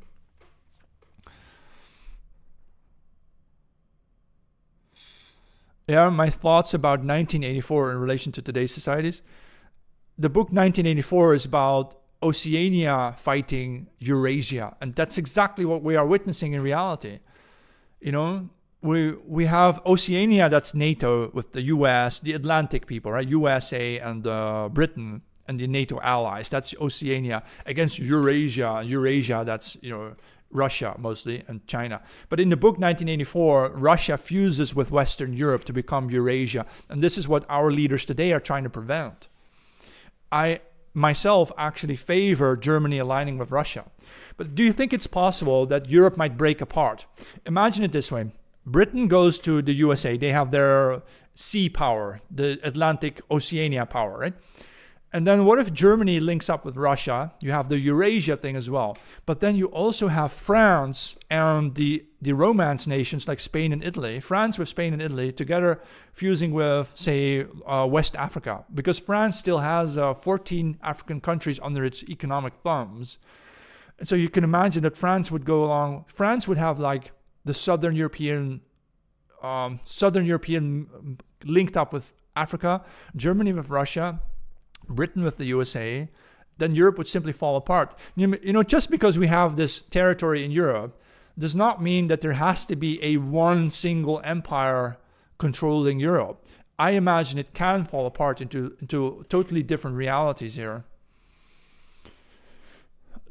Yeah, my thoughts about 1984 in relation to today's societies. The book 1984 is about Oceania fighting Eurasia, and that's exactly what we are witnessing in reality. You know, we we have Oceania that's NATO with the US, the Atlantic people, right? USA and uh, Britain and the NATO allies. That's Oceania against Eurasia. Eurasia, that's you know Russia mostly and China. But in the book 1984, Russia fuses with Western Europe to become Eurasia, and this is what our leaders today are trying to prevent. I myself actually favor Germany aligning with Russia. But do you think it's possible that Europe might break apart? Imagine it this way Britain goes to the USA, they have their sea power, the Atlantic Oceania power, right? And then what if Germany links up with Russia? You have the Eurasia thing as well. But then you also have France and the, the Romance nations like Spain and Italy. France with Spain and Italy together fusing with, say, uh, West Africa. Because France still has uh, 14 African countries under its economic thumbs. And so you can imagine that France would go along, France would have like the Southern European, um, Southern European linked up with Africa, Germany with Russia, Britain with the USA, then Europe would simply fall apart. You know, just because we have this territory in Europe does not mean that there has to be a one single empire controlling Europe. I imagine it can fall apart into, into totally different realities here.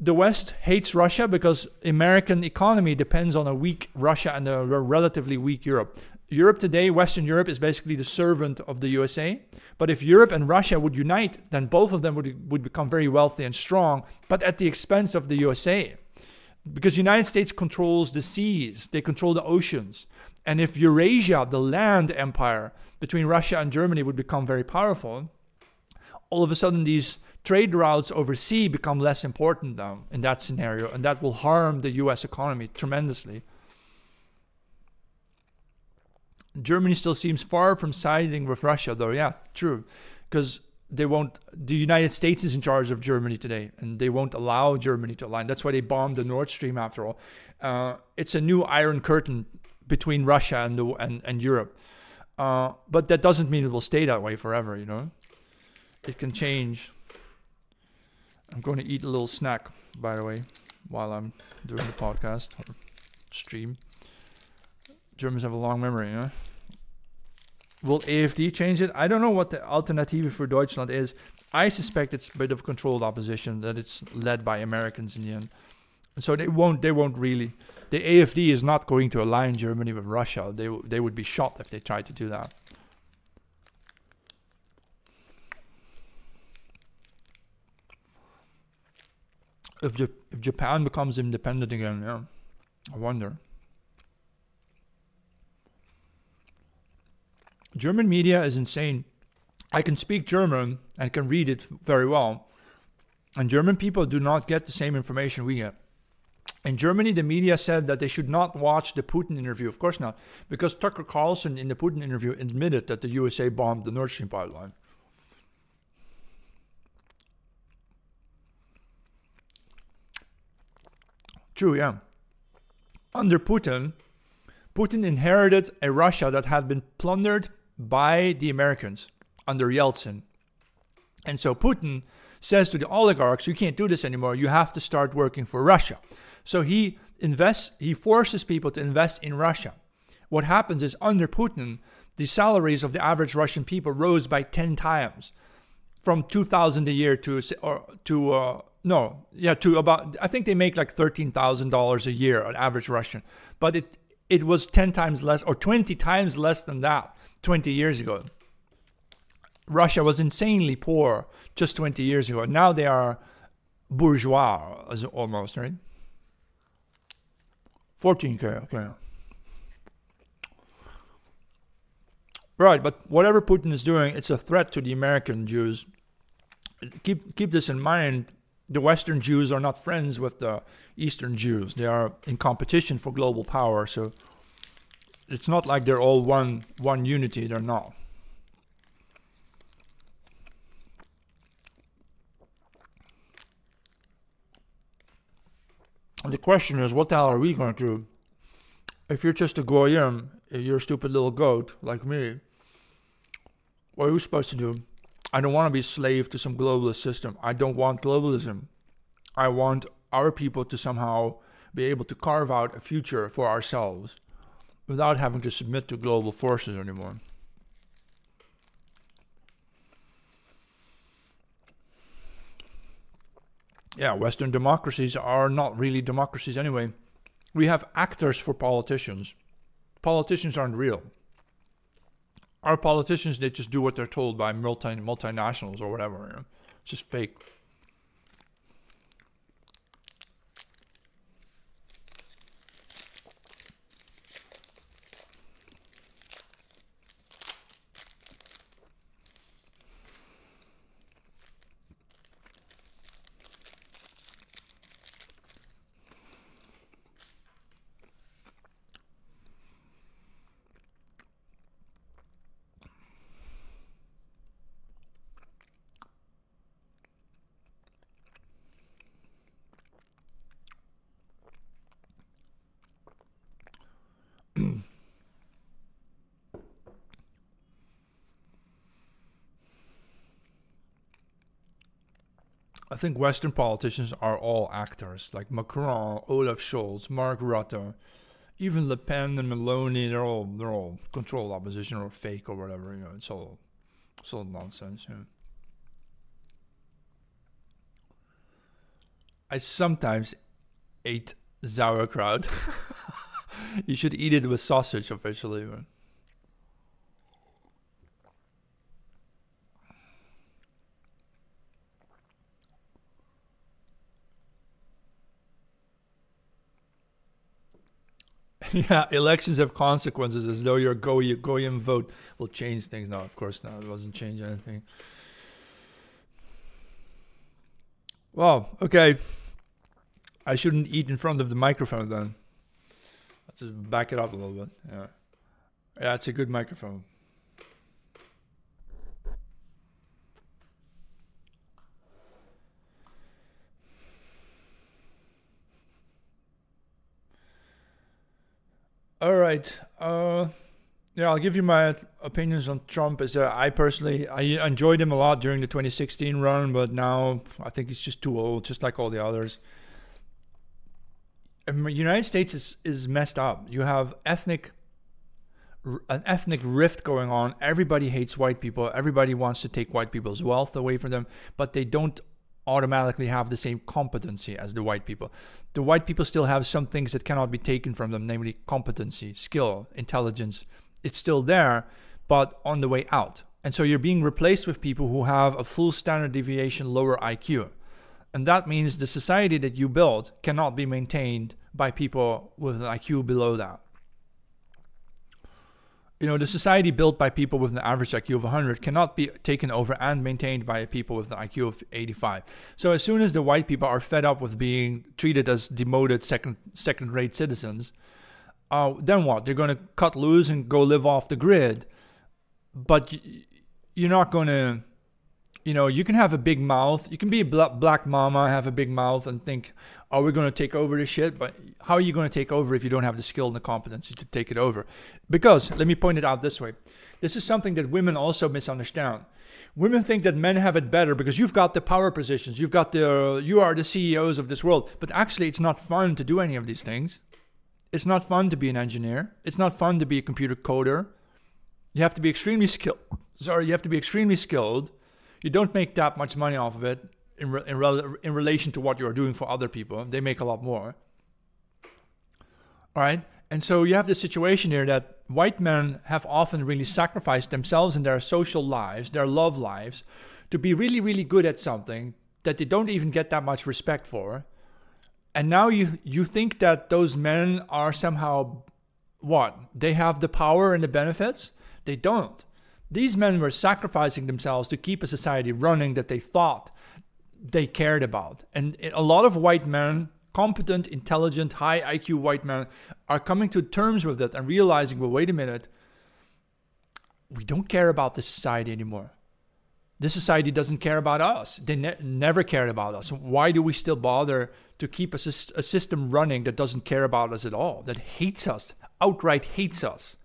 The West hates Russia because American economy depends on a weak Russia and a relatively weak Europe. Europe today, Western Europe, is basically the servant of the USA. But if Europe and Russia would unite, then both of them would, would become very wealthy and strong, but at the expense of the USA. Because the United States controls the seas, they control the oceans. And if Eurasia, the land empire between Russia and Germany, would become very powerful, all of a sudden these trade routes overseas become less important now in that scenario, and that will harm the US economy tremendously. Germany still seems far from siding with Russia, though. Yeah, true, because they won't. The United States is in charge of Germany today, and they won't allow Germany to align. That's why they bombed the Nord Stream. After all, uh, it's a new Iron Curtain between Russia and the, and and Europe. Uh, but that doesn't mean it will stay that way forever. You know, it can change. I'm going to eat a little snack, by the way, while I'm doing the podcast or stream. Germans have a long memory. Will AFD change it? I don't know what the Alternative for Deutschland is. I suspect it's a bit of controlled opposition that it's led by Americans in the end. So they won't. They won't really. The AFD is not going to align Germany with Russia. They they would be shot if they tried to do that. If, if Japan becomes independent again, yeah, I wonder. German media is insane. I can speak German and can read it very well. And German people do not get the same information we get. In Germany, the media said that they should not watch the Putin interview. Of course not, because Tucker Carlson in the Putin interview admitted that the USA bombed the Nord Stream pipeline. True, yeah. Under Putin, Putin inherited a Russia that had been plundered by the Americans under Yeltsin. And so Putin says to the oligarchs, you can't do this anymore. You have to start working for Russia. So he invests, he forces people to invest in Russia. What happens is under Putin, the salaries of the average Russian people rose by 10 times from 2000 a year to or to uh, no, yeah, to about I think they make like $13,000 a year on average Russian. But it it was 10 times less or 20 times less than that 20 years ago. Russia was insanely poor just 20 years ago. Now they are bourgeois almost, right? 14k, okay. Right, but whatever Putin is doing, it's a threat to the American Jews. Keep keep this in mind. The Western Jews are not friends with the Eastern Jews. They are in competition for global power. So it's not like they're all one one unity. They're not. And the question is, what the hell are we going to do? If you're just a goyim, you're a stupid little goat like me, what are you supposed to do? I don't want to be slave to some globalist system. I don't want globalism. I want our people to somehow be able to carve out a future for ourselves without having to submit to global forces anymore. Yeah, Western democracies are not really democracies anyway. We have actors for politicians. Politicians aren't real. Our politicians, they just do what they're told by multi multinationals or whatever. You know? It's just fake. I think Western politicians are all actors, like Macron, Olaf Scholz, Mark Rutte, even Le Pen and Meloni. They're all they're all controlled opposition or fake or whatever. You know, it's all it's all nonsense. I sometimes ate sauerkraut. you should eat it with sausage officially. Man. yeah, elections have consequences as though your Goy- Goyim vote will change things. No, of course not. It doesn't change anything. Well, okay. I shouldn't eat in front of the microphone then. Let's just back it up a little bit. Yeah. Yeah, it's a good microphone. All right. Uh, yeah, I'll give you my opinions on Trump. As uh, I personally, I enjoyed him a lot during the 2016 run, but now I think he's just too old, just like all the others. The United States is is messed up. You have ethnic an ethnic rift going on. Everybody hates white people. Everybody wants to take white people's wealth away from them, but they don't automatically have the same competency as the white people. The white people still have some things that cannot be taken from them, namely competency, skill, intelligence. It's still there, but on the way out. And so you're being replaced with people who have a full standard deviation lower IQ. And that means the society that you build cannot be maintained by people with an IQ below that you know, the society built by people with an average IQ of 100 cannot be taken over and maintained by people with an IQ of 85. So as soon as the white people are fed up with being treated as demoted second second rate citizens, uh, then what? They're going to cut loose and go live off the grid. But you're not going to you know, you can have a big mouth. You can be a black mama, have a big mouth, and think, "Are we going to take over this shit?" But how are you going to take over if you don't have the skill and the competency to take it over? Because let me point it out this way: this is something that women also misunderstand. Women think that men have it better because you've got the power positions, you've got the, you are the CEOs of this world. But actually, it's not fun to do any of these things. It's not fun to be an engineer. It's not fun to be a computer coder. You have to be extremely skilled. Sorry, you have to be extremely skilled you don't make that much money off of it in re- in, re- in relation to what you're doing for other people. They make a lot more. All right, And so you have this situation here that white men have often really sacrificed themselves and their social lives, their love lives, to be really, really good at something that they don't even get that much respect for. And now you you think that those men are somehow what? They have the power and the benefits? They don't. These men were sacrificing themselves to keep a society running that they thought they cared about. And a lot of white men competent, intelligent, high IQ white men are coming to terms with that and realizing, well, wait a minute, we don't care about this society anymore. This society doesn't care about us. They ne- never cared about us. Why do we still bother to keep a, a system running that doesn't care about us at all, that hates us, outright hates us?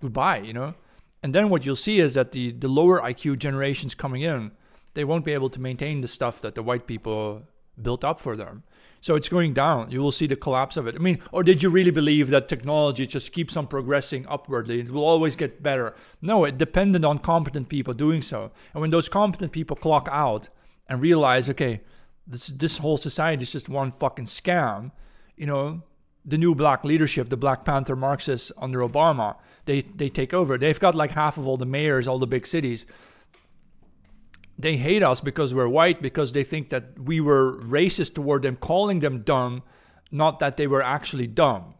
Goodbye, you know? And then what you'll see is that the, the lower IQ generations coming in, they won't be able to maintain the stuff that the white people built up for them. So it's going down. You will see the collapse of it. I mean, or did you really believe that technology just keeps on progressing upwardly? It will always get better. No, it depended on competent people doing so. And when those competent people clock out and realize, okay, this this whole society is just one fucking scam, you know, the new black leadership, the Black Panther Marxists under Obama, they they take over. They've got like half of all the mayors, all the big cities they hate us because we're white because they think that we were racist toward them calling them dumb not that they were actually dumb.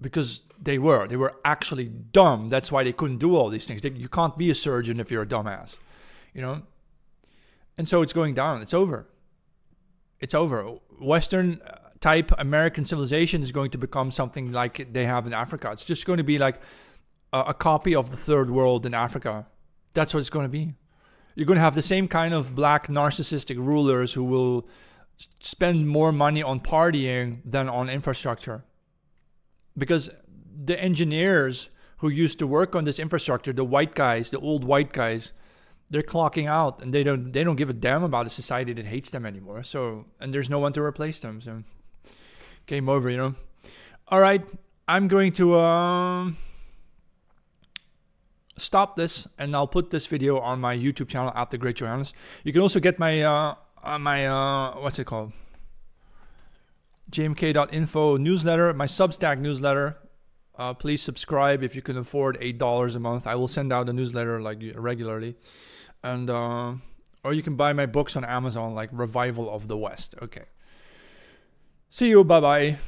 Because they were. They were actually dumb. That's why they couldn't do all these things. They, you can't be a surgeon if you're a dumbass you know? And so it's going down. It's over. It's over. Western uh, type american civilization is going to become something like they have in africa. It's just going to be like a, a copy of the third world in africa. That's what it's going to be you're going to have the same kind of black narcissistic rulers who will spend more money on partying than on infrastructure. Because the engineers who used to work on this infrastructure, the white guys, the old white guys, they're clocking out and they don't they don't give a damn about a society that hates them anymore. So and there's no one to replace them. So game over, you know. All right, I'm going to um stop this and I'll put this video on my YouTube channel at the Great Johannes. You can also get my uh, uh my uh what's it called? jmk.info newsletter, my Substack newsletter. Uh, please subscribe if you can afford eight dollars a month. I will send out a newsletter like regularly, and uh, or you can buy my books on Amazon, like Revival of the West. Okay. See you. Bye bye.